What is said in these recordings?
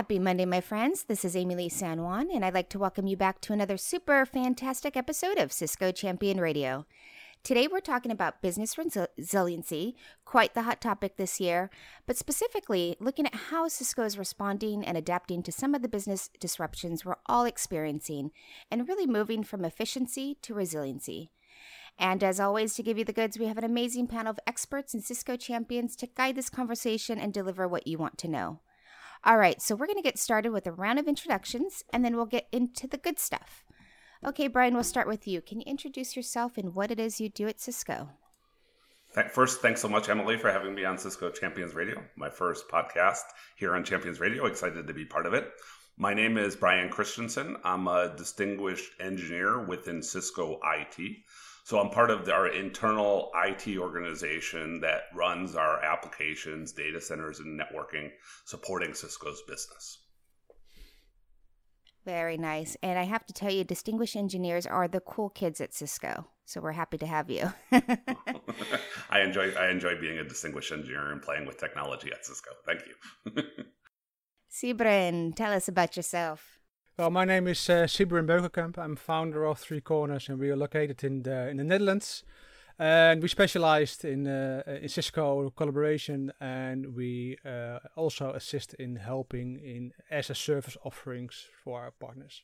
Happy Monday, my friends. This is Amy Lee San Juan, and I'd like to welcome you back to another super fantastic episode of Cisco Champion Radio. Today, we're talking about business resiliency, quite the hot topic this year, but specifically looking at how Cisco is responding and adapting to some of the business disruptions we're all experiencing and really moving from efficiency to resiliency. And as always, to give you the goods, we have an amazing panel of experts and Cisco champions to guide this conversation and deliver what you want to know. All right, so we're going to get started with a round of introductions and then we'll get into the good stuff. Okay, Brian, we'll start with you. Can you introduce yourself and what it is you do at Cisco? First, thanks so much, Emily, for having me on Cisco Champions Radio, my first podcast here on Champions Radio. Excited to be part of it. My name is Brian Christensen. I'm a distinguished engineer within Cisco IT. So I'm part of our internal IT organization that runs our applications, data centers, and networking, supporting Cisco's business. Very nice. And I have to tell you, distinguished engineers are the cool kids at Cisco. So we're happy to have you. I enjoy I enjoy being a distinguished engineer and playing with technology at Cisco. Thank you. Sibrin, tell us about yourself. Well, my name is uh, Sibrin. I'm founder of Three Corners, and we are located in the in the Netherlands. And we specialized in uh, in Cisco collaboration, and we uh, also assist in helping in as a service offerings for our partners.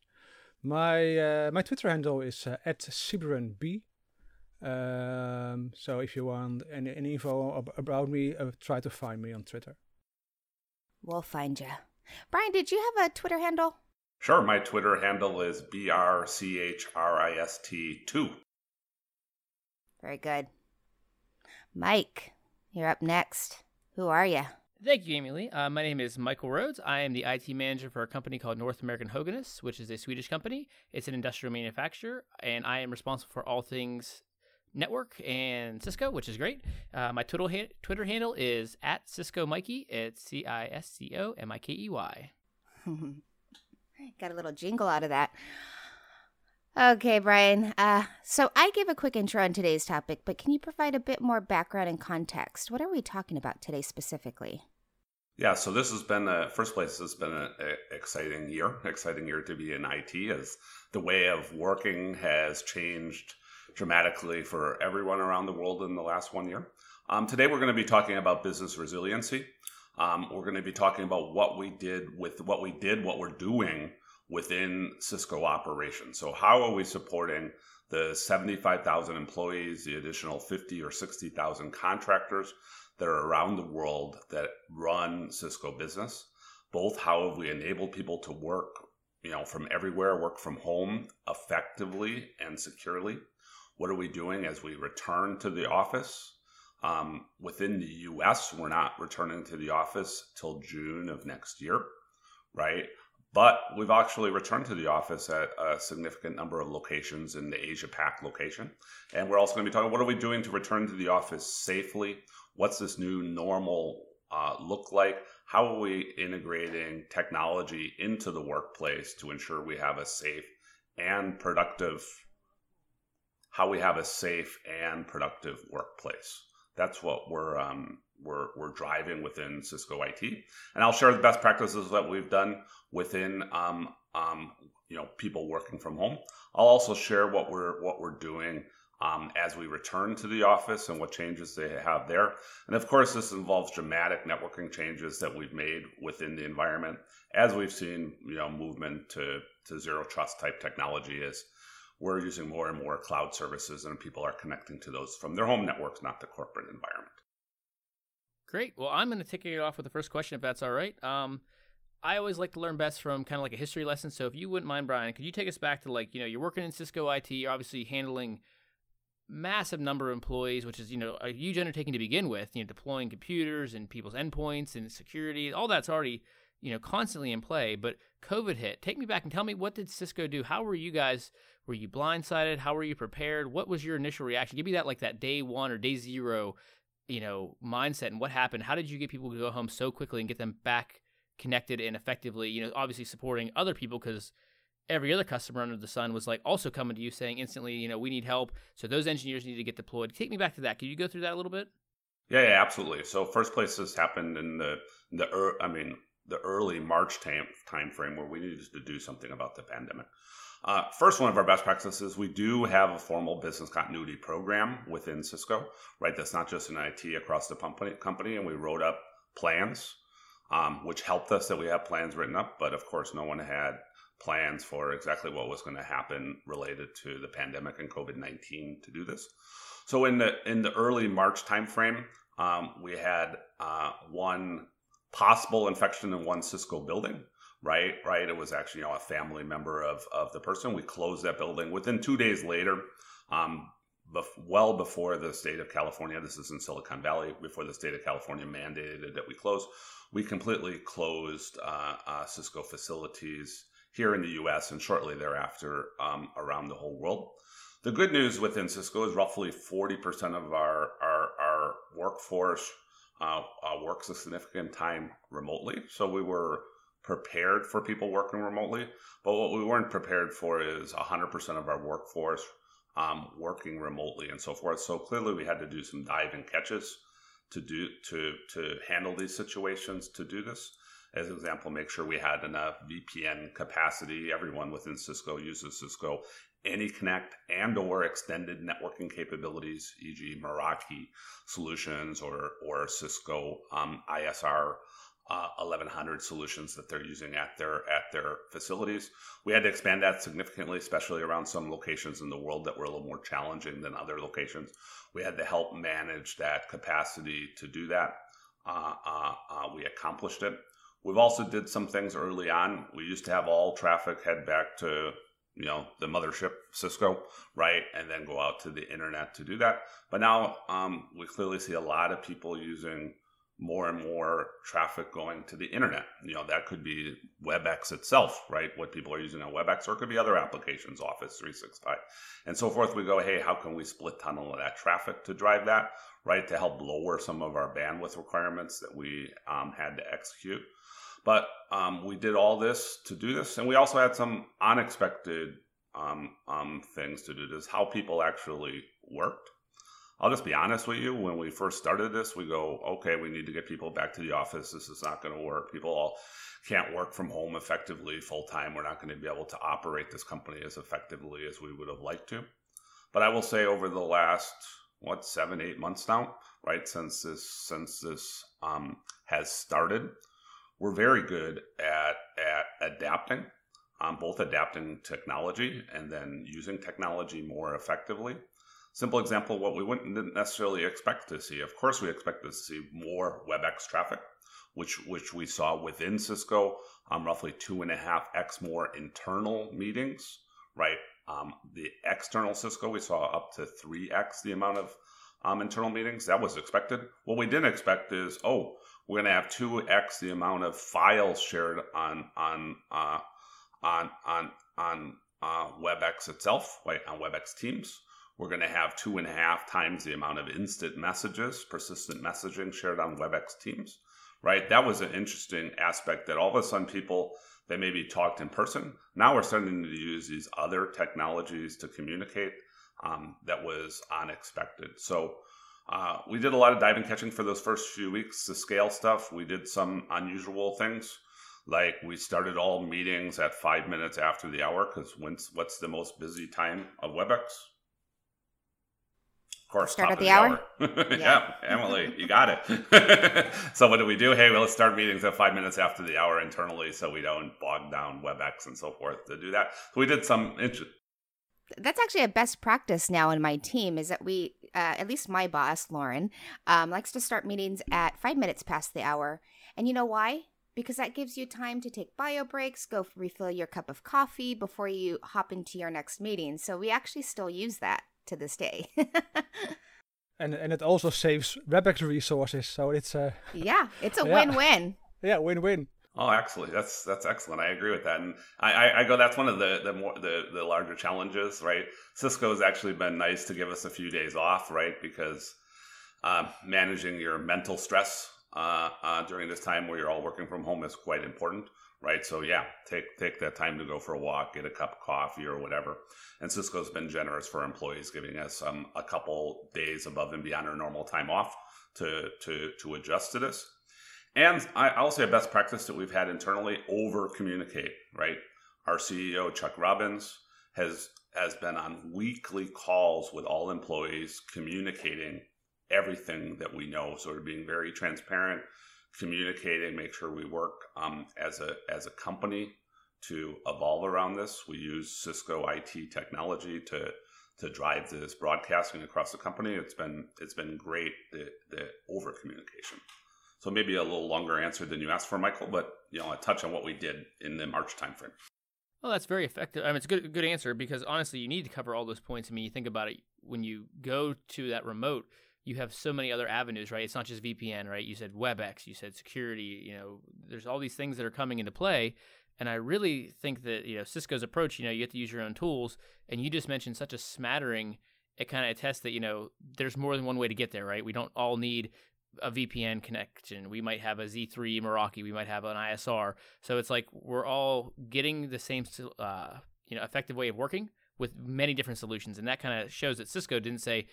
My uh, my Twitter handle is uh, at SibrinB. Um, so if you want any, any info ab- about me, uh, try to find me on Twitter. We'll find you. Brian, did you have a Twitter handle? Sure, my Twitter handle is BRCHRIST2. Very good. Mike, you're up next. Who are you? Thank you, Amy Lee. Uh, my name is Michael Rhodes. I am the IT manager for a company called North American Höganäs, which is a Swedish company. It's an industrial manufacturer, and I am responsible for all things network and Cisco, which is great. Uh, my Twitter, ha- Twitter handle is at Cisco Mikey. It's C I S C O M I K E Y. Got a little jingle out of that. Okay, Brian. Uh, so I gave a quick intro on today's topic, but can you provide a bit more background and context? What are we talking about today specifically? Yeah, so this has been a first place. Has been an exciting year, exciting year to be in IT as the way of working has changed dramatically for everyone around the world in the last one year. Um, today, we're going to be talking about business resiliency. Um, we're going to be talking about what we did with what we did, what we're doing within Cisco operations. So, how are we supporting the 75,000 employees, the additional 50 or 60,000 contractors that are around the world that run Cisco business? Both how have we enabled people to work, you know, from everywhere, work from home effectively and securely? What are we doing as we return to the office? Um, within the US, we're not returning to the office till June of next year, right? But we've actually returned to the office at a significant number of locations in the Asia Pac location. And we're also going to be talking what are we doing to return to the office safely? What's this new normal uh, look like? How are we integrating technology into the workplace to ensure we have a safe and productive how we have a safe and productive workplace that's what we're um, we're we're driving within Cisco IT, and I'll share the best practices that we've done within um, um, you know people working from home. I'll also share what we're what we're doing um, as we return to the office and what changes they have there. And of course, this involves dramatic networking changes that we've made within the environment as we've seen you know movement to to zero trust type technology is we're using more and more cloud services and people are connecting to those from their home networks, not the corporate environment. Great. Well, I'm going to take it off with the first question, if that's all right. Um, I always like to learn best from kind of like a history lesson. So if you wouldn't mind, Brian, could you take us back to like, you know, you're working in Cisco IT, you're obviously handling massive number of employees, which is, you know, a huge undertaking to begin with, you know, deploying computers and people's endpoints and security, all that's already, you know, constantly in play. But COVID hit. Take me back and tell me what did Cisco do? How were you guys were you blindsided? How were you prepared? What was your initial reaction? Give me that like that day one or day zero, you know, mindset and what happened. How did you get people to go home so quickly and get them back connected and effectively? You know, obviously supporting other people because every other customer under the sun was like also coming to you saying instantly, you know, we need help. So those engineers need to get deployed. Take me back to that. Can you go through that a little bit? Yeah, yeah, absolutely. So first place this happened in the the I mean the early March time time frame where we needed to do something about the pandemic. Uh, first, one of our best practices, we do have a formal business continuity program within Cisco, right? That's not just an IT across the company, and we wrote up plans, um, which helped us that we have plans written up. But of course, no one had plans for exactly what was going to happen related to the pandemic and COVID nineteen to do this. So in the in the early March timeframe, um, we had uh, one possible infection in one Cisco building. Right, right. It was actually you know a family member of of the person. We closed that building within two days later. Um, bef- well before the state of California, this is in Silicon Valley, before the state of California mandated that we close, we completely closed uh, uh, Cisco facilities here in the US and shortly thereafter um, around the whole world. The good news within Cisco is roughly 40% of our, our, our workforce uh, uh, works a significant time remotely. So we were prepared for people working remotely. But what we weren't prepared for is 100% of our workforce um, working remotely and so forth. So clearly we had to do some dive and catches to do to to handle these situations to do this as an example, make sure we had enough VPN capacity. Everyone within Cisco uses Cisco AnyConnect and or extended networking capabilities, e.g. Meraki solutions or, or Cisco um, ISR uh, 1100 solutions that they're using at their at their facilities. We had to expand that significantly, especially around some locations in the world that were a little more challenging than other locations. We had to help manage that capacity to do that. Uh, uh, uh we accomplished it. We've also did some things early on. We used to have all traffic head back to you know the mothership Cisco, right, and then go out to the internet to do that. But now um, we clearly see a lot of people using more and more traffic going to the internet. You know that could be WebEx itself, right? What people are using on WebEx, or it could be other applications, Office 365, and so forth. We go, hey, how can we split tunnel that traffic to drive that, right, to help lower some of our bandwidth requirements that we um, had to execute. But um, we did all this to do this, and we also had some unexpected um, um, things to do this. How people actually worked. I'll just be honest with you. When we first started this, we go, okay, we need to get people back to the office. This is not going to work. People all can't work from home effectively full time. We're not going to be able to operate this company as effectively as we would have liked to. But I will say, over the last what seven, eight months now, right since this since this um, has started, we're very good at at adapting, um, both adapting technology and then using technology more effectively. Simple example: what we wouldn't necessarily expect to see. Of course, we expect to see more WebEx traffic, which which we saw within Cisco, um, roughly two and a half x more internal meetings. Right, um, the external Cisco we saw up to three x the amount of um, internal meetings. That was expected. What we didn't expect is, oh, we're going to have 2x the amount of files shared on on uh, on on on uh, WebEx itself, right? On WebEx Teams, we're going to have two and a half times the amount of instant messages, persistent messaging shared on WebEx Teams, right? That was an interesting aspect that all of a sudden people they maybe talked in person. Now we're starting to use these other technologies to communicate. Um, that was unexpected. So uh, we did a lot of diving catching for those first few weeks to scale stuff. We did some unusual things, like we started all meetings at five minutes after the hour because what's the most busy time of WebEx? Of course, start at the, the hour. hour. yeah. yeah, Emily, you got it. so what do we do? Hey, well, let's start meetings at five minutes after the hour internally, so we don't bog down WebEx and so forth to do that. So we did some that's actually a best practice now in my team is that we uh, at least my boss lauren um, likes to start meetings at five minutes past the hour. And you know why? Because that gives you time to take bio breaks go refill your cup of coffee before you hop into your next meeting. So we actually still use that to this day. And and it also saves webex resources so it's a yeah it's a yeah. win-win. Yeah win-win Oh, actually, that's that's excellent. I agree with that, and I, I, I, go. That's one of the the more the, the larger challenges, right? Cisco has actually been nice to give us a few days off, right? Because uh, managing your mental stress uh, uh, during this time where you're all working from home is quite important, right? So yeah, take take that time to go for a walk, get a cup of coffee or whatever. And Cisco's been generous for employees, giving us um, a couple days above and beyond our normal time off to to to adjust to this. And I, I'll say a best practice that we've had internally: over communicate. Right, our CEO Chuck Robbins has has been on weekly calls with all employees, communicating everything that we know. So we're being very transparent, communicating, make sure we work um, as a as a company to evolve around this. We use Cisco IT technology to to drive this broadcasting across the company. It's been it's been great the the over communication. So maybe a little longer answer than you asked for, Michael, but you know a touch on what we did in the March timeframe. Well, that's very effective. I mean, it's a good good answer because honestly, you need to cover all those points. I mean, you think about it when you go to that remote, you have so many other avenues, right? It's not just VPN, right? You said WebEx, you said security. You know, there's all these things that are coming into play, and I really think that you know Cisco's approach. You know, you have to use your own tools, and you just mentioned such a smattering. It kind of attests that you know there's more than one way to get there, right? We don't all need a VPN connection. We might have a Z3 Meraki. We might have an ISR. So it's like we're all getting the same, uh, you know, effective way of working with many different solutions, and that kind of shows that Cisco didn't say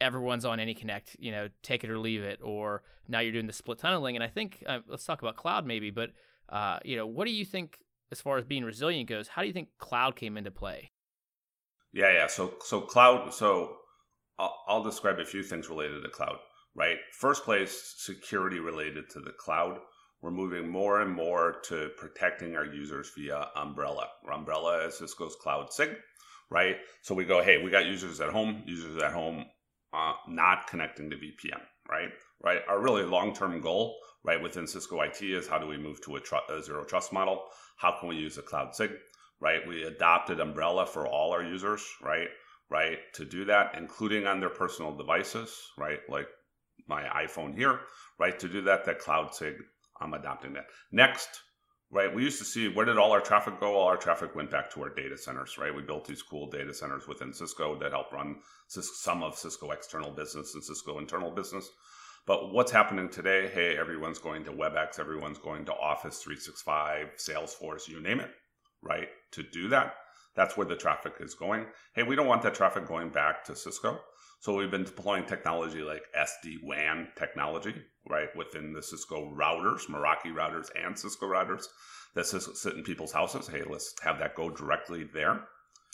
everyone's on AnyConnect, you know, take it or leave it, or now you're doing the split tunneling. And I think uh, let's talk about cloud maybe, but uh, you know, what do you think as far as being resilient goes? How do you think cloud came into play? Yeah, yeah. So, so cloud. So, I'll, I'll describe a few things related to cloud. Right. First place, security related to the cloud. We're moving more and more to protecting our users via Umbrella. Umbrella is Cisco's Cloud SIG, right? So we go, hey, we got users at home, users at home uh, not connecting to VPN, right? Right. Our really long-term goal, right, within Cisco IT is how do we move to a, tr- a zero trust model? How can we use a Cloud SIG? Right. We adopted Umbrella for all our users, right? Right. To do that, including on their personal devices, right? Like my iPhone here, right? To do that, that Cloud SIG, I'm adopting that. Next, right? We used to see where did all our traffic go? All our traffic went back to our data centers, right? We built these cool data centers within Cisco that help run some of Cisco external business and Cisco internal business. But what's happening today? Hey, everyone's going to WebEx, everyone's going to Office 365, Salesforce, you name it, right? To do that, that's where the traffic is going. Hey, we don't want that traffic going back to Cisco. So we've been deploying technology like SD WAN technology, right, within the Cisco routers, Meraki routers, and Cisco routers that sit in people's houses. Hey, let's have that go directly there.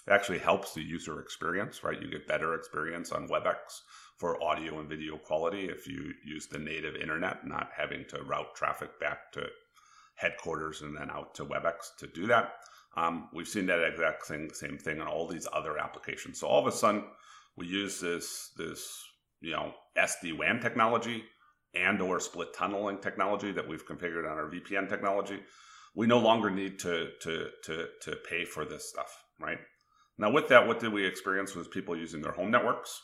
It actually helps the user experience, right? You get better experience on WebEx for audio and video quality if you use the native internet, not having to route traffic back to headquarters and then out to WebEx to do that. Um, we've seen that exact same, same thing on all these other applications. So all of a sudden, we use this this you know SD WAN technology and or split tunneling technology that we've configured on our VPN technology. We no longer need to to to to pay for this stuff, right? Now with that, what did we experience was people using their home networks,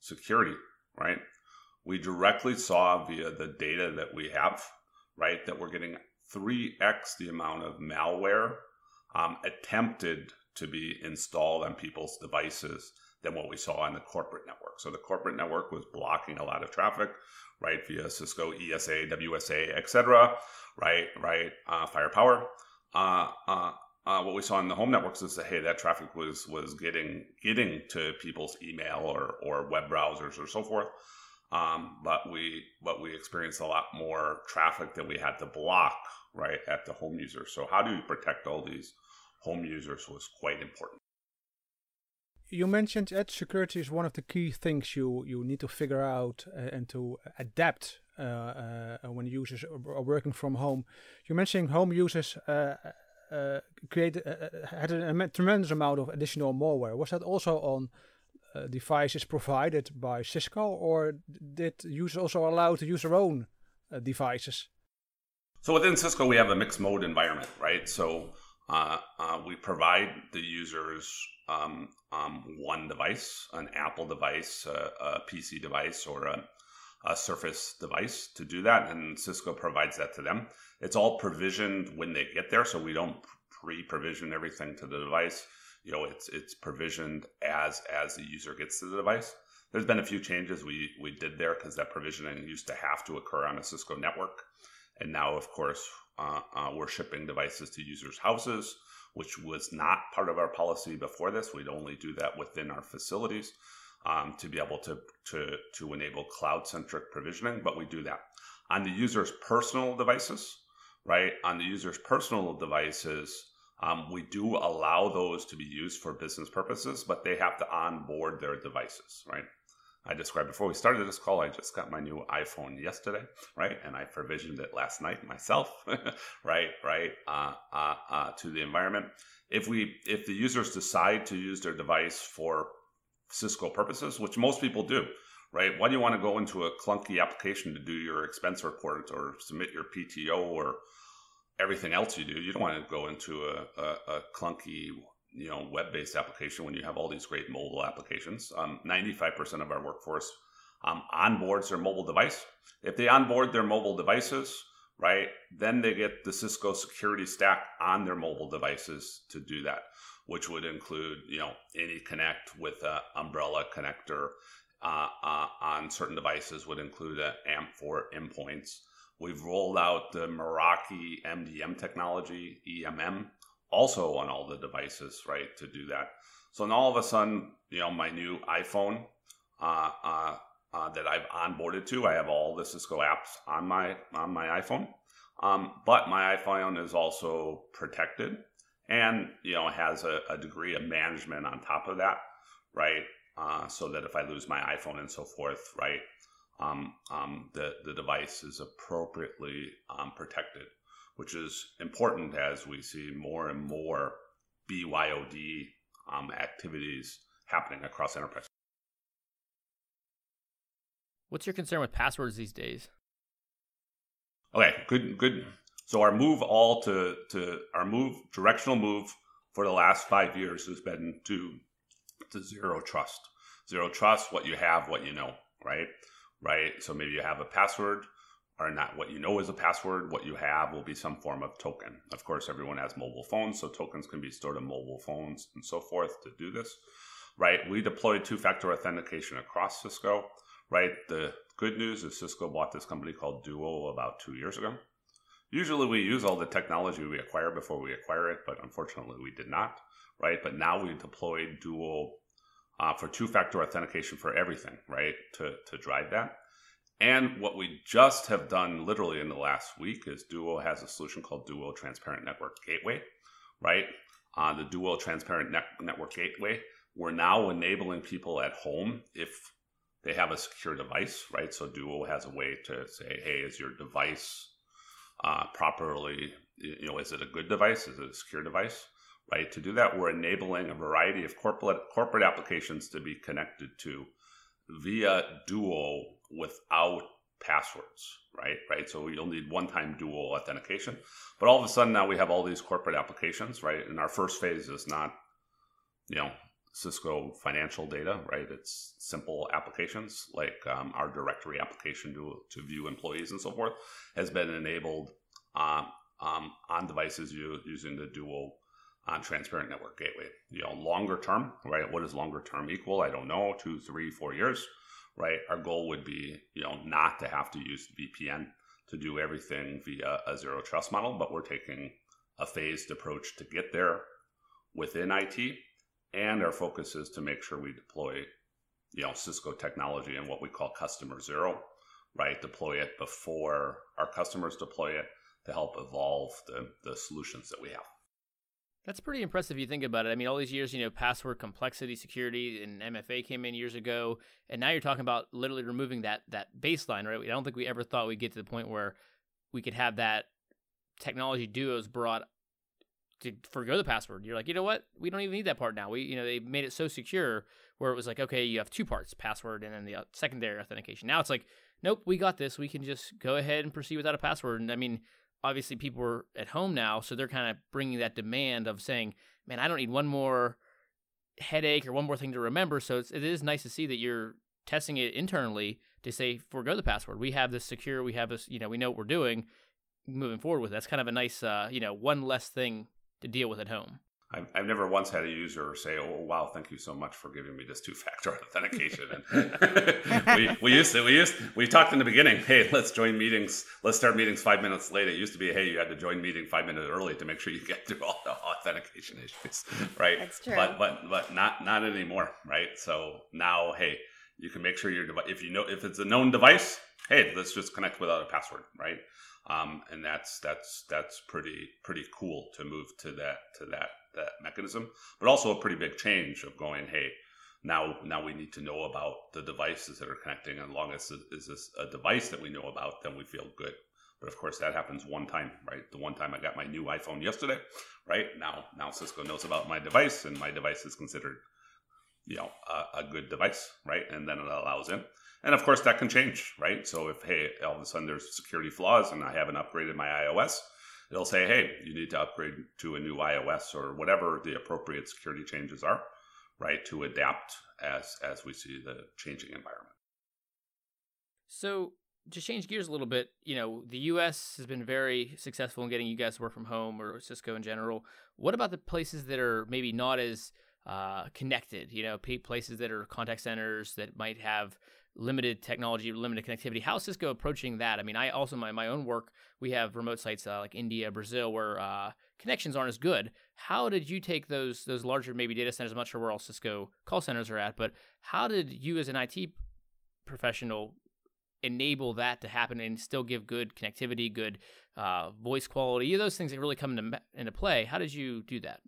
security, right? We directly saw via the data that we have, right, that we're getting 3x the amount of malware um, attempted to be installed on people's devices than what we saw on the corporate network. So the corporate network was blocking a lot of traffic, right, via Cisco, ESA, WSA, etc. Right, right, uh, firepower. Uh, uh, uh, what we saw in the home networks is that hey, that traffic was was getting getting to people's email or or web browsers or so forth. Um, but we but we experienced a lot more traffic that we had to block right at the home user. So how do you protect all these home users was quite important you mentioned edge security is one of the key things you, you need to figure out uh, and to adapt uh, uh, when users are working from home. You mentioned home users uh, uh, create had a, tremendous amount of additional malware. Was that also on devices provided by Cisco, or did users also allow to use their own devices? So within Cisco, we have a mixed mode environment, right? So uh, uh, we provide the users um, um, one device, an Apple device, a, PC device, or a, a, Surface device to do that, and Cisco provides that to them. It's all provisioned when they get there, so we don't pre-provision everything to the device. You know, it's it's provisioned as as the user gets to the device. There's been a few changes we we did there because that provisioning used to have to occur on a Cisco network, and now, of course, we're shipping devices to users' houses which was not part of our policy before this. We'd only do that within our facilities um, to be able to, to, to enable cloud centric provisioning, but we do that. on the user's personal devices, right? On the user's personal devices, um, we do allow those to be used for business purposes, but they have to onboard their devices, right? I described before we started this call, I just got my new iPhone yesterday, right? And I provisioned it last night myself, right? Right uh, uh, uh, to the environment. If we, if the users decide to use their device for Cisco purposes, which most people do, right? Why do you want to go into a clunky application to do your expense report or submit your PTO or everything else you do? You don't want to go into a, a, a clunky you know web-based application when you have all these great mobile applications. Um, 95% of our workforce um, onboards their mobile device. If they onboard their mobile devices, right, then they get the Cisco security stack on their mobile devices to do that, which would include you know AnyConnect with an umbrella connector uh, uh, on certain devices would include an AMP4 endpoints. We've rolled out the Meraki MDM technology, EMM, also on all the devices, right, to do that. So now all of a sudden, you know, my new iPhone uh, uh, uh, that I've onboarded to, I have all the Cisco apps on my on my iPhone. Um, but my iPhone is also protected, and you know has a, a degree of management on top of that, right? Uh, so that if I lose my iPhone and so forth, right, um, um, the the device is appropriately um, protected which is important as we see more and more BYOD um, activities happening across enterprise. What's your concern with passwords these days? Okay, good, good. So our move all to to our move directional move for the last five years has been to to zero trust. Zero trust, what you have, what you know, right? Right. So maybe you have a password are not what you know is a password. What you have will be some form of token. Of course, everyone has mobile phones, so tokens can be stored on mobile phones and so forth to do this. Right? We deployed two factor authentication across Cisco. Right? The good news is Cisco bought this company called Duo about two years ago. Usually we use all the technology we acquire before we acquire it, but unfortunately we did not. Right? But now we deployed Duo uh, for two factor authentication for everything, right? To, to drive that. And what we just have done literally in the last week is Duo has a solution called Duo Transparent Network Gateway, right? On uh, the Duo Transparent Network Gateway, we're now enabling people at home if they have a secure device, right? So Duo has a way to say, hey, is your device uh, properly, you know, is it a good device? Is it a secure device? Right? To do that, we're enabling a variety of corporate corporate applications to be connected to via Duo without passwords, right? Right. So you'll need one-time Duo authentication. But all of a sudden now we have all these corporate applications, right? And our first phase is not, you know, Cisco financial data, right? It's simple applications like um, our directory application to, to view employees and so forth has been enabled um, um, on devices using the Duo on transparent network gateway. You know, longer term, right? What is longer term equal? I don't know, two, three, four years, right? Our goal would be, you know, not to have to use VPN to do everything via a zero trust model, but we're taking a phased approach to get there within IT. And our focus is to make sure we deploy, you know, Cisco technology and what we call customer zero, right? Deploy it before our customers deploy it to help evolve the, the solutions that we have. That's pretty impressive if you think about it. I mean, all these years, you know, password complexity, security, and MFA came in years ago, and now you're talking about literally removing that that baseline, right? I don't think we ever thought we'd get to the point where we could have that technology Duo's brought to forgo the password. You're like, you know what? We don't even need that part now. We, you know, they made it so secure where it was like, okay, you have two parts, password and then the uh, secondary authentication. Now it's like, nope, we got this. We can just go ahead and proceed without a password. And I mean, obviously people are at home now, so they're kind of bringing that demand of saying, "Man, I don't need one more headache or one more thing to remember." So it's, it is nice to see that you're testing it internally to say, "Forgo the password. We have this secure. We have this. You know, we know what we're doing." Moving forward with that's kind of a nice, uh, you know, one less thing to deal with at home. I've, I've never once had a user say, "Oh, wow, thank you so much for giving me this two-factor authentication." And we, we used to, we used, we talked in the beginning. Hey, let's join meetings. Let's start meetings five minutes late. It used to be, hey, you had to join meeting five minutes early to make sure you get through all the authentication issues, right? That's true. But but but not not anymore, right? So now, hey, you can make sure your device. If you know if it's a known device, hey, let's just connect without a password, right? Um, and that's that's that's pretty pretty cool to move to that to that that mechanism, but also a pretty big change of going, hey, now now we need to know about the devices that are connecting, and long as is this a device that we know about, then we feel good. But of course, that happens one time, right? The one time I got my new iPhone yesterday, right? Now now Cisco knows about my device, and my device is considered, you know, a, a good device, right? And then it allows in. And of course, that can change, right? So if, hey, all of a sudden there's security flaws and I haven't upgraded my iOS, it'll say, hey, you need to upgrade to a new iOS or whatever the appropriate security changes are, right? To adapt as as we see the changing environment. So to change gears a little bit, you know, the US has been very successful in getting you guys to work from home or Cisco in general. What about the places that are maybe not as uh, connected, you know, places that are contact centers that might have limited technology, limited connectivity. How is Cisco approaching that? I mean, I also my my own work, we have remote sites uh, like India, Brazil, where uh, connections aren't as good. How did you take those those larger maybe data centers? I'm not sure where all Cisco call centers are at, but how did you as an IT professional enable that to happen and still give good connectivity, good uh, voice quality, those things that really come into into play? How did you do that?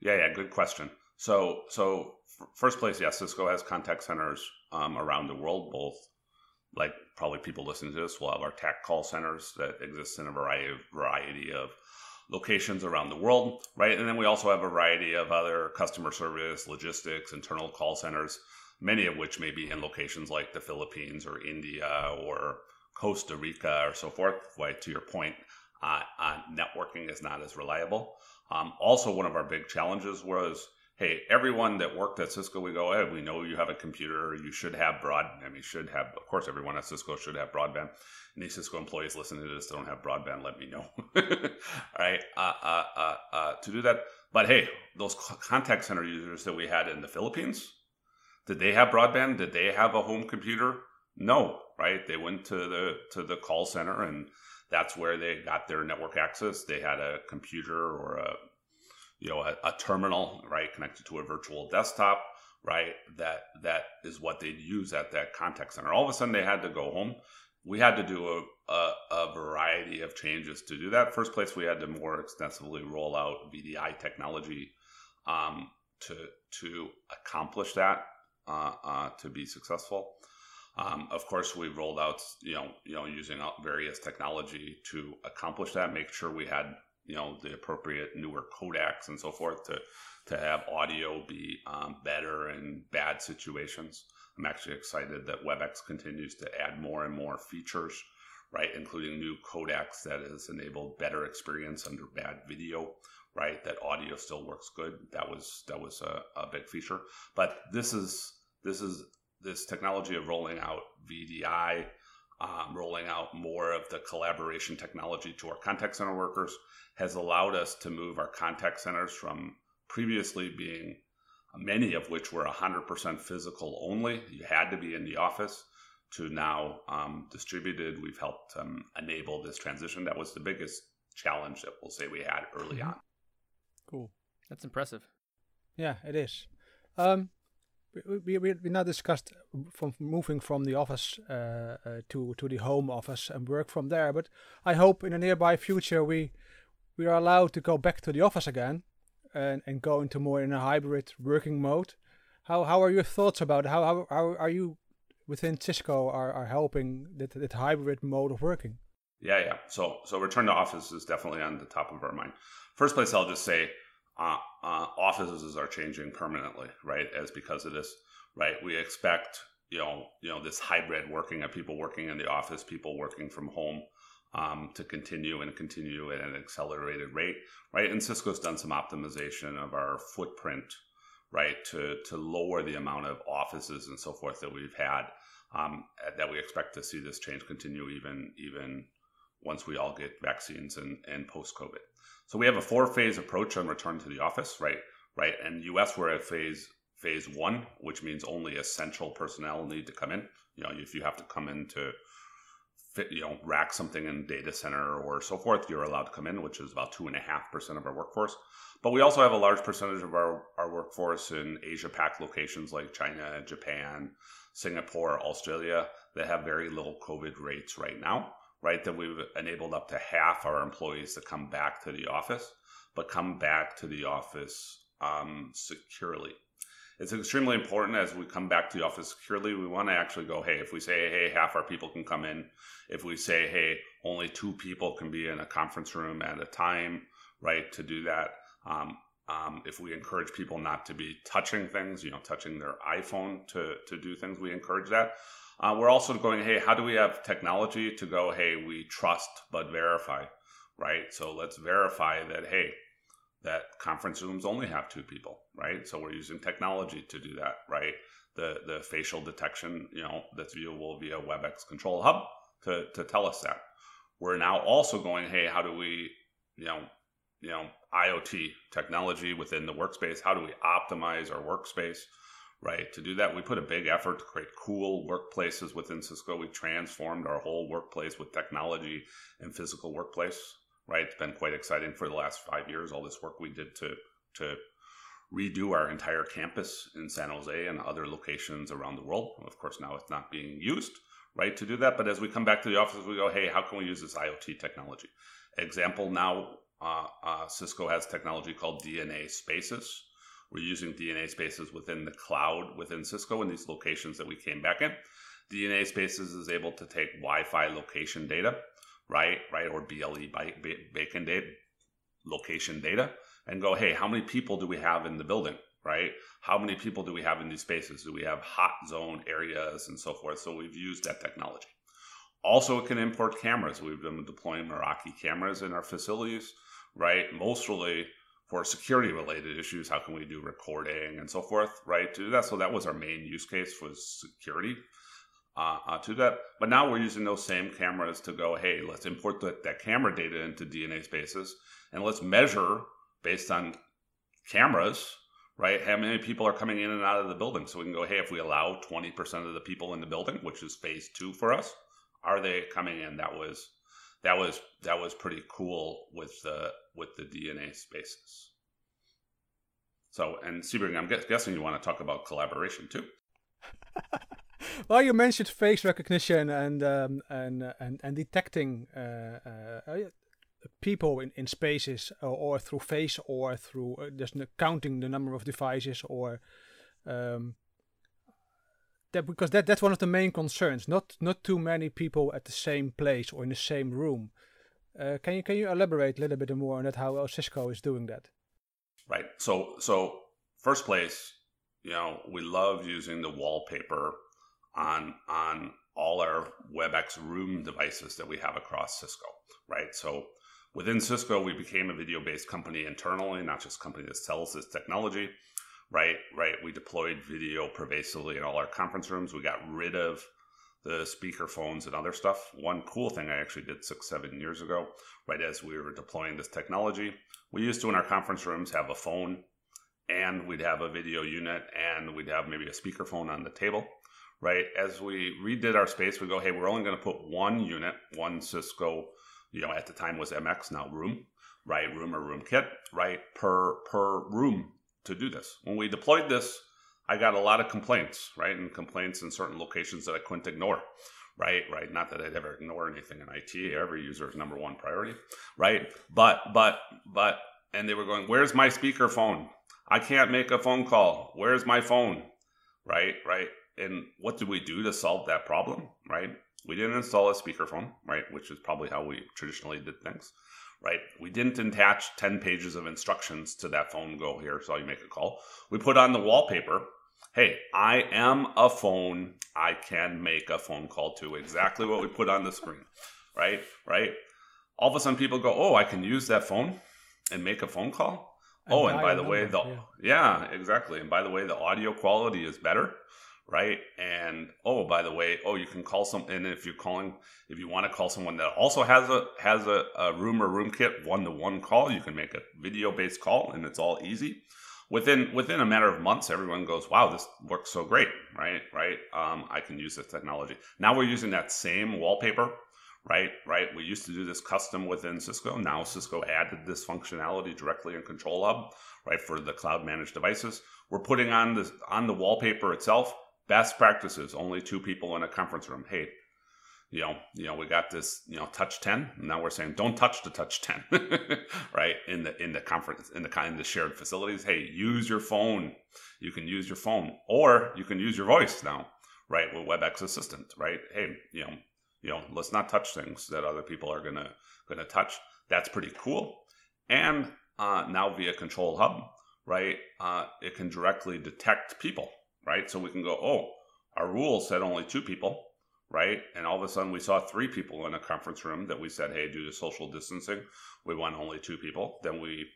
Yeah, yeah, good question. So, so first place, yes, Cisco has contact centers um, around the world, both like probably people listening to this will have our TAC call centers that exist in a variety of variety of locations around the world, right? And then we also have a variety of other customer service, logistics, internal call centers, many of which may be in locations like the Philippines or India or Costa Rica or so forth. Right to your point, uh, uh, networking is not as reliable. Um, also, one of our big challenges was hey, everyone that worked at Cisco, we go, hey, we know you have a computer. You should have broad. I mean, should have. Of course, everyone at Cisco should have broadband. Any Cisco employees listening to this don't have broadband, let me know. All right, uh, uh, uh, uh, to do that. But hey, those contact center users that we had in the Philippines, did they have broadband? Did they have a home computer? No, right? They went to the to the call center and that's where they got their network access. They had a computer or a you know a, a, terminal right connected to a virtual desktop right that that is what they'd use at that contact center. All of a sudden they had to go home. We had to do a, a, a variety of changes to do that. First place we had to more extensively roll out vdi technology um, to to accomplish that uh, uh, to be successful. Um, of course, we rolled out, you know, you know, using various technology to accomplish that. Make sure we had you know the appropriate newer codecs and so forth to to have audio be um, better in bad situations. I'm actually excited that WebEx continues to add more and more features, right, including new codecs that has enabled better experience under bad video, right? That audio still works good. That was that was a, a big feature. But this is this is this technology of rolling out VDI um, rolling out more of the collaboration technology to our contact center workers has allowed us to move our contact centers from previously being many of which were 100% physical only. You had to be in the office to now um, distributed. We've helped um, enable this transition. That was the biggest challenge that we'll say we had early mm-hmm. on. Cool. That's impressive. Yeah, it is. Um, we, we, we now discussed from moving from the office uh, uh, to to the home office and work from there. But I hope in the nearby future we we are allowed to go back to the office again and, and go into more in a hybrid working mode. How how are your thoughts about it? How how, are you within Cisco are, are helping that, that hybrid mode of working? Yeah, yeah. So so return to office is definitely on the top of our mind. First place I'll just say uh, uh, offices are changing permanently, right? As because of this, right? We expect you know you know this hybrid working of people working in the office, people working from home. Um, to continue and continue at an accelerated rate, right? And Cisco's done some optimization of our footprint, right, to to lower the amount of offices and so forth that we've had. Um, that we expect to see this change continue even even once we all get vaccines and, and post COVID. So we have a four phase approach on return to the office, right? Right. And US we're at phase phase one, which means only essential personnel need to come in. You know, if you have to come in to fit, you know, rack something in data center or so forth, you're allowed to come in, which is about two and a half percent of our workforce. But we also have a large percentage of our, our workforce in Asia Pac locations like China, Japan, Singapore, Australia that have very low COVID rates right now, right? That we've enabled up to half our employees to come back to the office, but come back to the office um, securely. It's extremely important as we come back to the office securely. We want to actually go, hey, if we say, hey, half our people can come in, if we say, hey, only two people can be in a conference room at a time, right, to do that. Um, um, if we encourage people not to be touching things, you know, touching their iPhone to, to do things, we encourage that. Uh, we're also going, hey, how do we have technology to go, hey, we trust but verify, right? So let's verify that, hey, that conference rooms only have two people, right? So we're using technology to do that, right? The the facial detection, you know, that's viewable via WebEx Control Hub to to tell us that. We're now also going, hey, how do we, you know, you know, IoT technology within the workspace? How do we optimize our workspace? Right. To do that, we put a big effort to create cool workplaces within Cisco. We transformed our whole workplace with technology and physical workplace right? It's been quite exciting for the last five years. All this work we did to to redo our entire campus in San Jose and other locations around the world. Of course, now it's not being used, right, to do that. But as we come back to the office, we go, hey, how can we use this IoT technology? Example now, uh, uh, Cisco has technology called DNA Spaces. We're using DNA Spaces within the cloud within Cisco in these locations that we came back in. DNA Spaces is able to take Wi-Fi location data right? Right, or BLE beacon data, location data, and go, hey, how many people do we have in the building? Right? How many people do we have in these spaces? Do we have hot zone areas and so forth? So we've used that technology. Also, it can import cameras. We've been deploying Meraki cameras in our facilities, right? Mostly for security related issues. How can we do recording and so forth, right? To do that. So that was our main use case was security uh, uh, to that. But now we're using those same cameras to go, hey, let's import the, that camera data into DNA Spaces and let's measure based on cameras, right? How many people are coming in and out of the building? So we can go, hey, if we allow 20% of the people in the building, which is phase two for us, are they coming in? That was that was that was pretty cool with the with the DNA Spaces. So, and Sebring, I'm guessing you want to talk about collaboration too. well, you mentioned face recognition and um, and, and and detecting uh, uh, uh, people in, in spaces or, or, through face or through uh, just counting the number of devices or um, that because that that's one of the main concerns. Not not too many people at the same place or in the same room. Uh, can you can you elaborate a little bit more on that? How Cisco is doing that? Right. So so first place, you know, we love using the wallpaper on on all our WebEx room devices that we have across Cisco, right? So within Cisco, we became a video-based company internally, not just a company that sells this technology, right? Right. We deployed video pervasively in all our conference rooms. We got rid of the speaker phones and other stuff. One cool thing I actually did six, seven years ago, right as we were deploying this technology, we used to in our conference rooms have a phone and we'd have a video unit and we'd have maybe a speakerphone on the table right? As we redid our space, we go, hey, we're only going to put one unit, one Cisco, you know, at the time was MX, now Room, right? Room or Room Kit, right? Per per room to do this. When we deployed this, I got a lot of complaints, right? And complaints in certain locations that I couldn't ignore, right? Right. Not that I'd ever ignore anything in IT. Every user is number one priority, right? But but but and they were going, "Where's my speaker phone? I can't make a phone call. Where's my phone?" Right, right and what did we do to solve that problem? Right? We didn't install a speakerphone, right? Which is probably how we traditionally did things, right? We didn't attach 10 pages of instructions to that phone. Go here, so you make a call. We put on the wallpaper. Hey, I am a phone. I can make a phone call to exactly what we put on the screen, right? Right? All of a sudden, people go, "Oh, I can use that phone and make a phone call." And oh, and by the way, the yeah. yeah, exactly. And by the way, the audio quality is better right? And oh, by the way, oh, you can call some. And if you're calling, if you want to call someone that also has a has a, a room or room kit one to one call, you can make a video based call, and it's all easy. Within within a matter of months, everyone goes, "Wow, this works so great!" Right, right. Um, I can use this technology. Now we're using that same wallpaper, right? Right. We used to do this custom within Cisco. Now Cisco added this functionality directly in Control Hub, right, for the cloud managed devices. We're putting on the on the wallpaper itself best practices. Only two people in a conference room. Hey, you know, you know, we got this, you know, touch 10. Now we're saying don't touch the touch 10, right? In the in the conference in the in the shared facilities. Hey, use your phone. You can use your phone, or you can use your voice now, right? With WebEx Assistant, right? Hey, you know, you know, let's not touch things that other people are gonna gonna touch. That's pretty cool. And uh, now via Control Hub, right? Uh, it can directly detect people, right? So we can go, oh, our rule said only two people right? And all of a sudden, we saw three people in a conference room that we said, "Hey, due to social distancing, we want only two people." Then we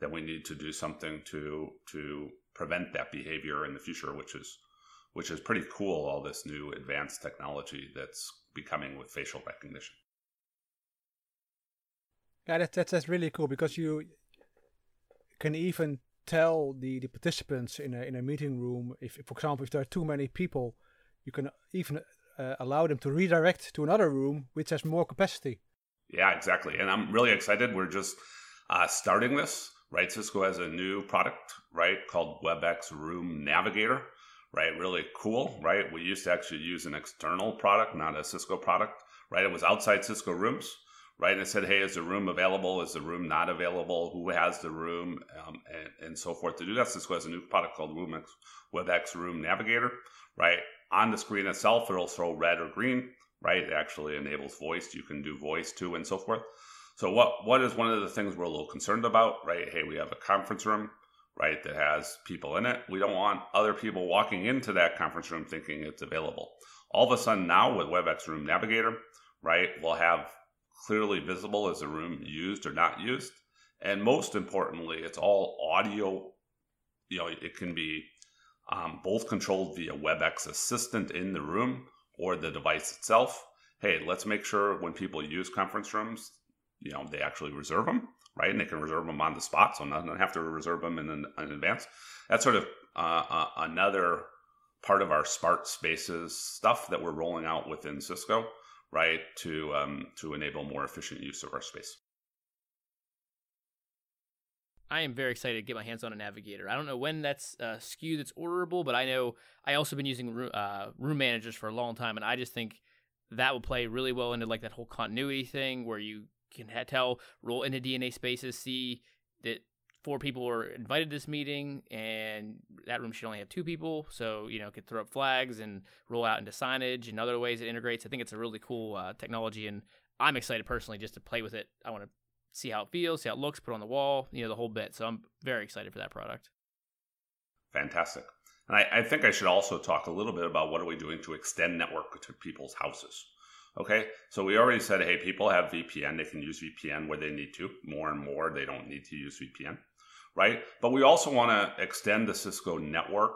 then we need to do something to to prevent that behavior in the future, which is which is pretty cool. All this new advanced technology that's becoming with facial recognition. Yeah, that, that's that's really cool because you can even tell the, the participants in a in a meeting room if, for example, if there are too many people, you can even uh, allow them to redirect to another room which has more capacity. Yeah, exactly. And I'm really excited. We're just uh, starting this, right? Cisco has a new product, right, called WebEx Room Navigator, right? Really cool, right? We used to actually use an external product, not a Cisco product, right? It was outside Cisco rooms, right? And it said, hey, is the room available? Is the room not available? Who has the room? Um, and, and so forth. To do that, Cisco has a new product called WebEx Room Navigator, right? on the screen itself, it'll throw red or green, right? It actually enables voice. You can do voice too and so forth. So what what is one of the things we're a little concerned about, right? Hey, we have a conference room, right, that has people in it. We don't want other people walking into that conference room thinking it's available. All of a sudden now with WebEx Room Navigator, right, we'll have clearly visible as a room used or not used. And most importantly, it's all audio. You know, it can be um, both controlled via WebEx Assistant in the room or the device itself. Hey, let's make sure when people use conference rooms, you know, they actually reserve them, right? And they can reserve them on the spot, so not, have to reserve them in, in advance. That's sort of uh, uh, another part of our smart spaces stuff that we're rolling out within Cisco, right? To um, to enable more efficient use of our space. I am very excited to get my hands on a navigator. I don't know when that's uh, SKU that's orderable, but I know I also been using uh, room managers for a long time, and I just think that will play really well into like that whole continuity thing where you can tell roll into DNA spaces, see that four people were invited to this meeting, and that room should only have two people, so you know could throw up flags and roll out into signage and other ways it integrates. I think it's a really cool uh, technology, and I'm excited personally just to play with it. I want to see how it feels, see how it looks, put on the wall, you know, the whole bit. So I'm very excited for that product. Fantastic. And I, I, think I should also talk a little bit about what are we doing to extend network to people's houses. Okay, so we already said, hey, people have VPN; they can use VPN where they need to. More and more, they don't need to use VPN, right? But we also want to extend the Cisco network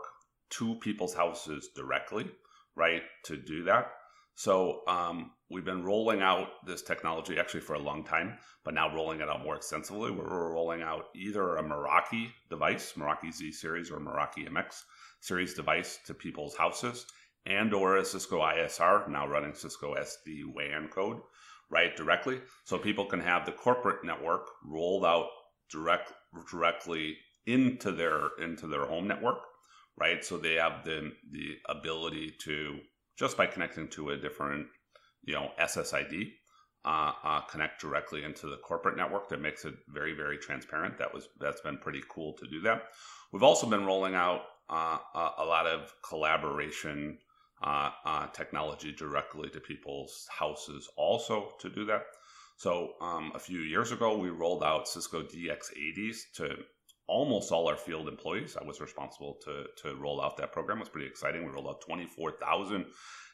to people's houses directly, right? To do that, so um, we've been rolling out this technology actually for a long time, but now rolling it out more extensively. We're rolling out either a Meraki device, Meraki Z series or Meraki MX series device to people's houses, and or a Cisco ISR now running Cisco SD WAN code right directly, so people can have the corporate network rolled out direct directly into their into their home network, right? So they have the the ability to just by connecting to a different, you know, SSID, uh, uh, connect directly into the corporate network that makes it very, very transparent. That was that's been pretty cool to do that. We've also been rolling out uh, a lot of collaboration uh, uh, technology directly to people's houses, also to do that. So um, a few years ago, we rolled out Cisco DX80s to almost all our field employees. I was responsible to to roll out that program. It was pretty exciting. We rolled out 24,000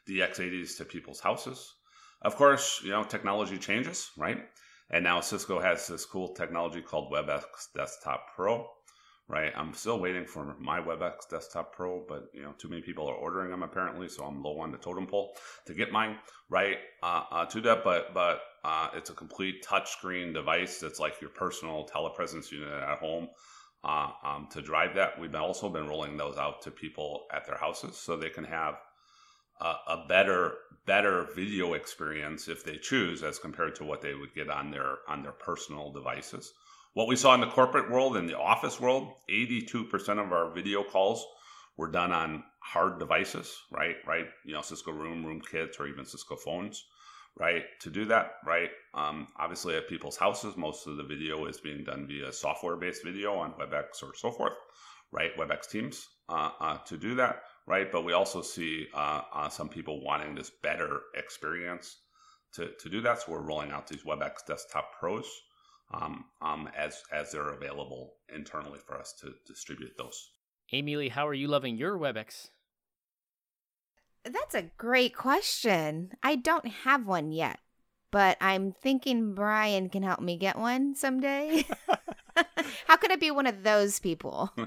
DX80s to people's houses. Of course, you know, technology changes, right? And now Cisco has this cool technology called WebEx Desktop Pro, right? I'm still waiting for my WebEx Desktop Pro, but you know, too many people are ordering them apparently, so I'm low on the totem pole to get mine, right? Uh, uh, to that, but but uh, it's a complete touchscreen device that's like your personal telepresence unit at home uh, um, to drive that. We've also been rolling those out to people at their houses so they can have a, a better better video experience if they choose as compared to what they would get on their on their personal devices. What we saw in the corporate world and the office world, 82% of our video calls were done on hard devices, right? Right, you know, Cisco Room, Room Kits, or even Cisco phones, right? To do that, right? Um, obviously, at people's houses, most of the video is being done via software-based video on WebEx or so forth, right? WebEx Teams uh, uh, to do that, right? But we also see uh, uh, some people wanting this better experience to, to do that. So we're rolling out these WebEx Desktop Pros um, um, as as they're available internally for us to distribute those. Amy Lee, how are you loving your WebEx? That's a great question. I don't have one yet, but I'm thinking Brian can help me get one someday. How could I be one of those people?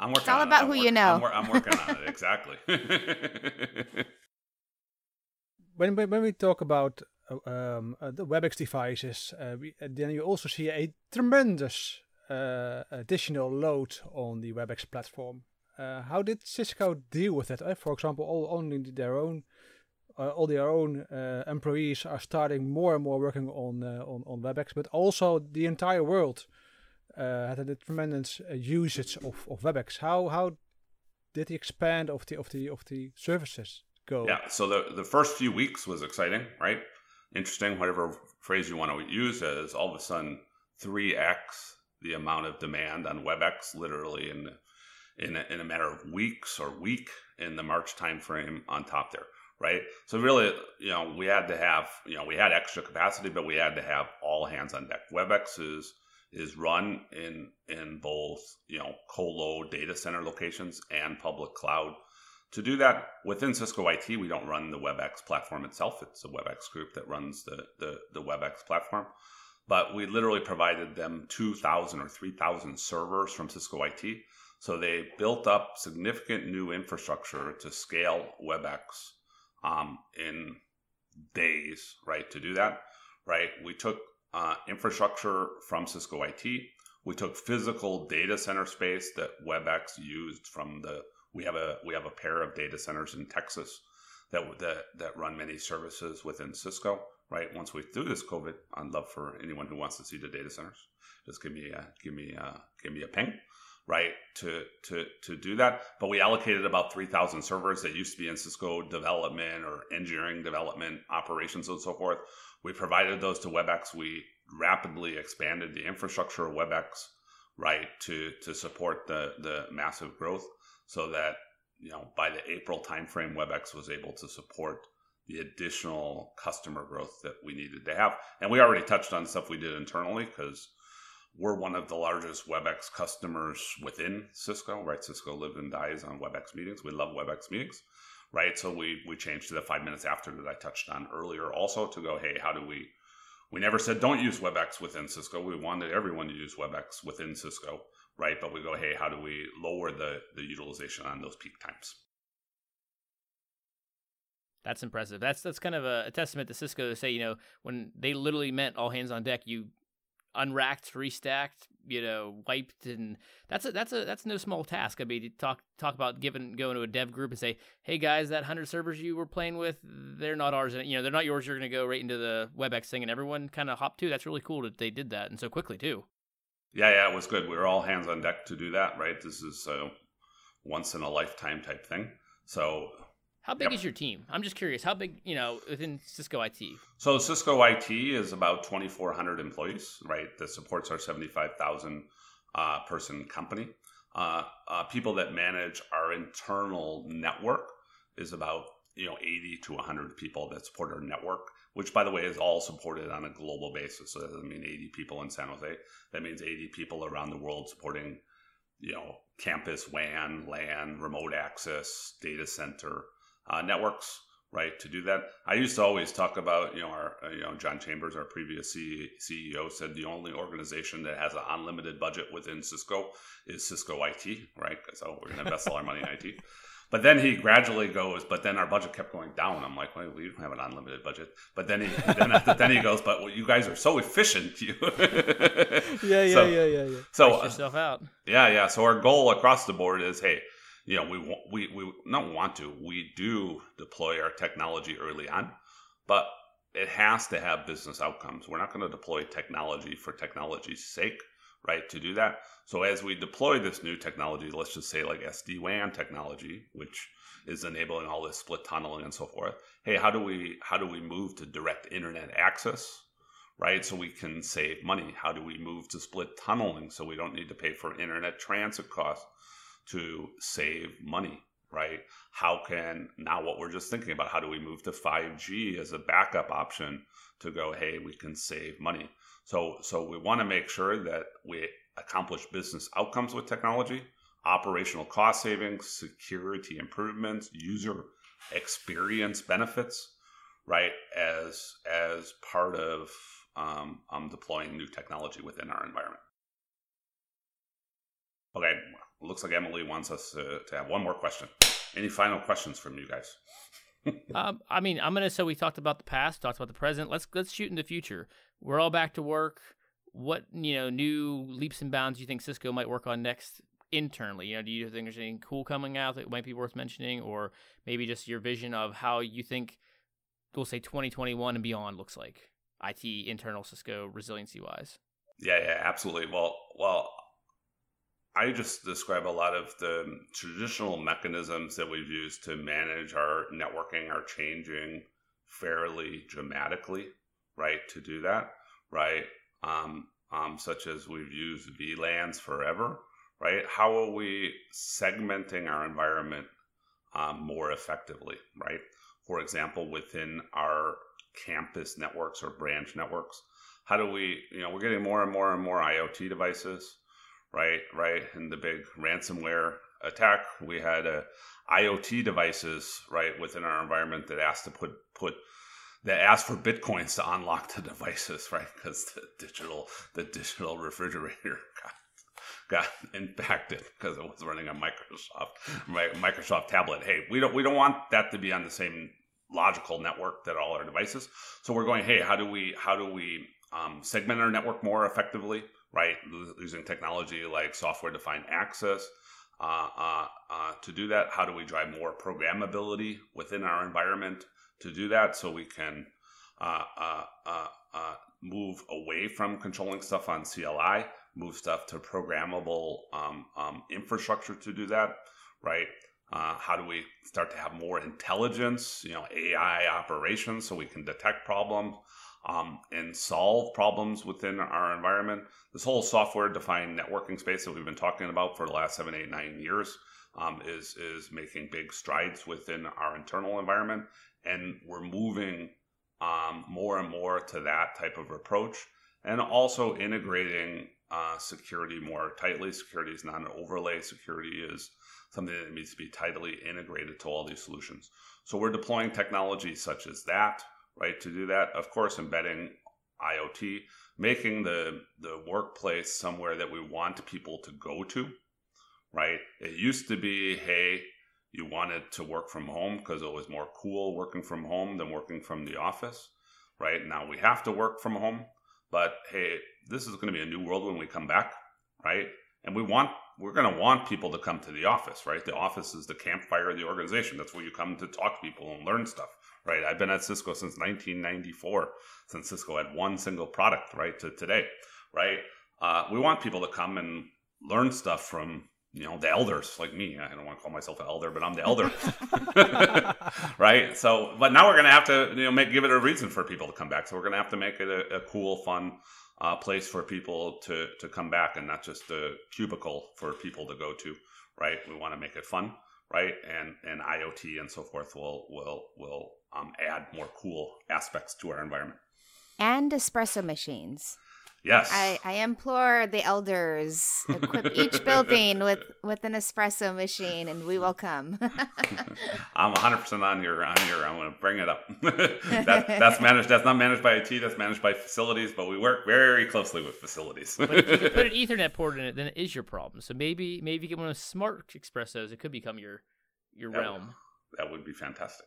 I'm working. It's all about who work, you know. I'm, I'm working on it exactly. when when when we talk about um, uh, the WebEx devices, uh, we, then you also see a tremendous uh, additional load on the WebEx platform. How did Cisco deal with that? For example, all only their own, uh, all their own uh, employees are starting more and more working on uh, on on WebEx, but also the entire world had a tremendous usage of, of WebEx. How how did the expand of the of the of the services go? yeah. So the the first few weeks was exciting, right? Interesting, whatever phrase you want to use, is all of a sudden three x the amount of demand on WebEx, literally in in a, in a matter of weeks or week in the March timeframe on top there, right? So really, you know, we had to have, you know, we had extra capacity, but we had to have all hands on deck. WebEx is is run in in both, you know, colo data center locations and public cloud. To do that within Cisco IT, we don't run the WebEx platform itself. It's a WebEx group that runs the the, the WebEx platform but we literally provided them 2,000 or 3,000 servers from Cisco IT. So they built up significant new infrastructure to scale WebEx um, in days, right? To do that, right? We took uh, infrastructure from Cisco IT. We took physical data center space that WebEx used from the. We have a we have a pair of data centers in Texas that that that run many services within Cisco right? Once we through this COVID, I'd love for anyone who wants to see the data centers, just give me a, give me a, give me a ping, right? To to to do that. But we allocated about three thousand servers that used to be in Cisco development or engineering development operations and so forth. We provided those to WebEx. We rapidly expanded the infrastructure of WebEx, right, to to support the the massive growth, so that you know by the April timeframe, WebEx was able to support the additional customer growth that we needed to have. And we already touched on stuff we did internally because we're one of the largest WebEx customers within Cisco, right? Cisco lives and dies on WebEx meetings. We love WebEx meetings, right? So we we changed to the five minutes after that I touched on earlier also to go, hey, how do we we never said don't use WebEx within Cisco. We wanted everyone to use WebEx within Cisco, right? But we go, hey, how do we lower the the utilization on those peak times? That's impressive. That's that's kind of a, a, testament to Cisco to say, you know, when they literally meant all hands on deck, you unracked, restacked, you know, wiped, and that's a that's a that's no small task. I mean, talk talk about giving going to a dev group and say, hey guys, that hundred servers you were playing with, they're not ours. and You know, they're not yours. You're going to go right into the WebEx thing, and everyone kind of hopped to. That's really cool that they did that and so quickly too. Yeah, yeah, it was good. We were all hands on deck to do that. Right, this is a once in a lifetime type thing. So how big yep. is your team? I'm just curious. How big, you know, within Cisco IT? So Cisco IT is about 2,400 employees, right? That supports our 75,000 uh, person company. Uh, uh, people that manage our internal network is about you know 80 to 100 people that support our network. Which, by the way, is all supported on a global basis. So that doesn't mean 80 people in San Jose. That means 80 people around the world supporting, you know, campus WAN, LAN, remote access, data center uh, networks, right? To do that, I used to always talk about, you know, our, uh, you know, John Chambers, our previous CEO, said the only organization that has an unlimited budget within Cisco is Cisco IT, right? So we're going to invest all our money in IT. But then he gradually goes, but then our budget kept going down. I'm like, well, we don't have an unlimited budget. But then he then, then he goes, but well, you guys are so efficient. You yeah, yeah, so, yeah, yeah, yeah. So uh, yourself out. Yeah, yeah. So our goal across the board is, hey, you know, we we we not want to. We do deploy our technology early on, but it has to have business outcomes. We're not going to deploy technology for technology's sake, right? To do that. So as we deploy this new technology, let's just say like SD WAN technology, which is enabling all this split tunneling and so forth. Hey, how do we how do we move to direct internet access? Right, so we can save money. How do we move to split tunneling so we don't need to pay for internet transit costs to save money? Right, how can now what we're just thinking about? How do we move to 5G as a backup option to go? Hey, we can save money. So, so we want to make sure that we accomplish business outcomes with technology, operational cost savings, security improvements, user experience benefits, right? As as part of um, um, deploying new technology within our environment. Okay, looks like Emily wants us to, to have one more question. Any final questions from you guys? um, I mean, I'm gonna. So we talked about the past, talked about the present. Let's let's shoot in the future. We're all back to work. What you know, new leaps and bounds you think Cisco might work on next internally? You know, do you think there's anything cool coming out that might be worth mentioning, or maybe just your vision of how you think, we'll say 2021 and beyond looks like IT internal Cisco resiliency wise? Yeah, yeah, absolutely. Well, well, I just describe a lot of the traditional mechanisms that we've used to manage our networking are changing fairly dramatically, right? To do that, right? Um, um, such as we've used VLANs forever, right? How are we segmenting our environment um, more effectively, right? For example, within our campus networks or branch networks, how do we, you know, we're getting more and more and more IoT devices, right? Right. In the big ransomware attack, we had uh, IoT devices, right, within our environment that asked to put put that asked for bitcoins to unlock the devices, right? Because the digital the digital refrigerator got got impacted because it was running a Microsoft Microsoft tablet. Hey, we don't we don't want that to be on the same logical network that all our devices. So we're going, hey, how do we how do we um, segment our network more effectively? Right, using technology like software defined access. Uh, uh, uh, to do that, how do we drive more programmability within our environment to do that so we can uh, uh, uh, move away from controlling stuff on CLI move stuff to programmable um, um, infrastructure to do that, right? Uh, how do we start to have more intelligence, you know, AI operations so we can detect problems um, and solve problems within our environment? This whole software defined networking space that we've been talking about for the last seven, eight, nine years um, is, is making big strides within our internal environment. And we're moving um, more and more to that type of approach and also integrating uh, security more tightly. Security is not an overlay. Security is something that needs to be tightly integrated to all these solutions. So we're deploying technology such as that, right? To do that, of course, embedding IoT, making the the workplace somewhere that we want people to go to, right? It used to be, hey, you wanted to work from home because it was more cool working from home than working from the office, right? Now we have to work from home, but hey, this is going to be a new world when we come back, right? And we want we're going to want people to come to the office, right? The office is the campfire of the organization. That's where you come to talk to people and learn stuff, right? I've been at Cisco since 1994, since Cisco had one single product, right, to today, right? Uh, we want people to come and learn stuff from you know the elders like me i don't want to call myself an elder but i'm the elder. Right? So but now we're going to have to you know make give it a reason for people to come back. So we're going to have to make it a, a cool fun uh, place for people to to come back and not just a cubicle for people to go to right? We want to make it fun right? And and iot and so forth will will will um, add more cool aspects to our environment. And espresso machines Yes. I, I implore the elders equip each building with, with an espresso machine, and we will come. I'm 100 percent on your on your. I'm going to bring it up. that, that's managed. That's not managed by IT. That's managed by facilities. But we work very closely with facilities. but if you put an Ethernet port in it, then it is your problem. So maybe maybe get one of smart espressos. It could become your your that realm. Would, that would be fantastic.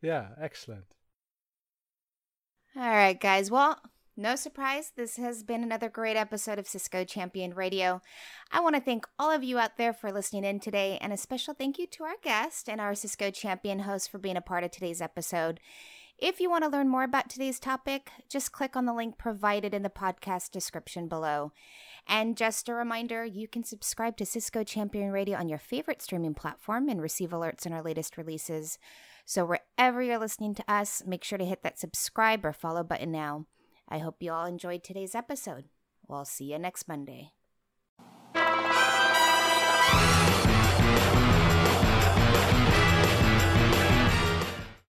Yeah, excellent. All right, guys. Well, No surprise, this has been another great episode of Cisco Champion Radio. I want to thank all of you out there for listening in today, and a special thank you to our guest and our Cisco Champion host for being a part of today's episode. If you want to learn more about today's topic, just click on the link provided in the podcast description below. And just a reminder, you can subscribe to Cisco Champion Radio on your favorite streaming platform and receive alerts on our latest releases. So wherever you're listening to us, make sure to hit that subscribe or follow button now. I hope you all enjoyed today's episode. We'll see you next Monday.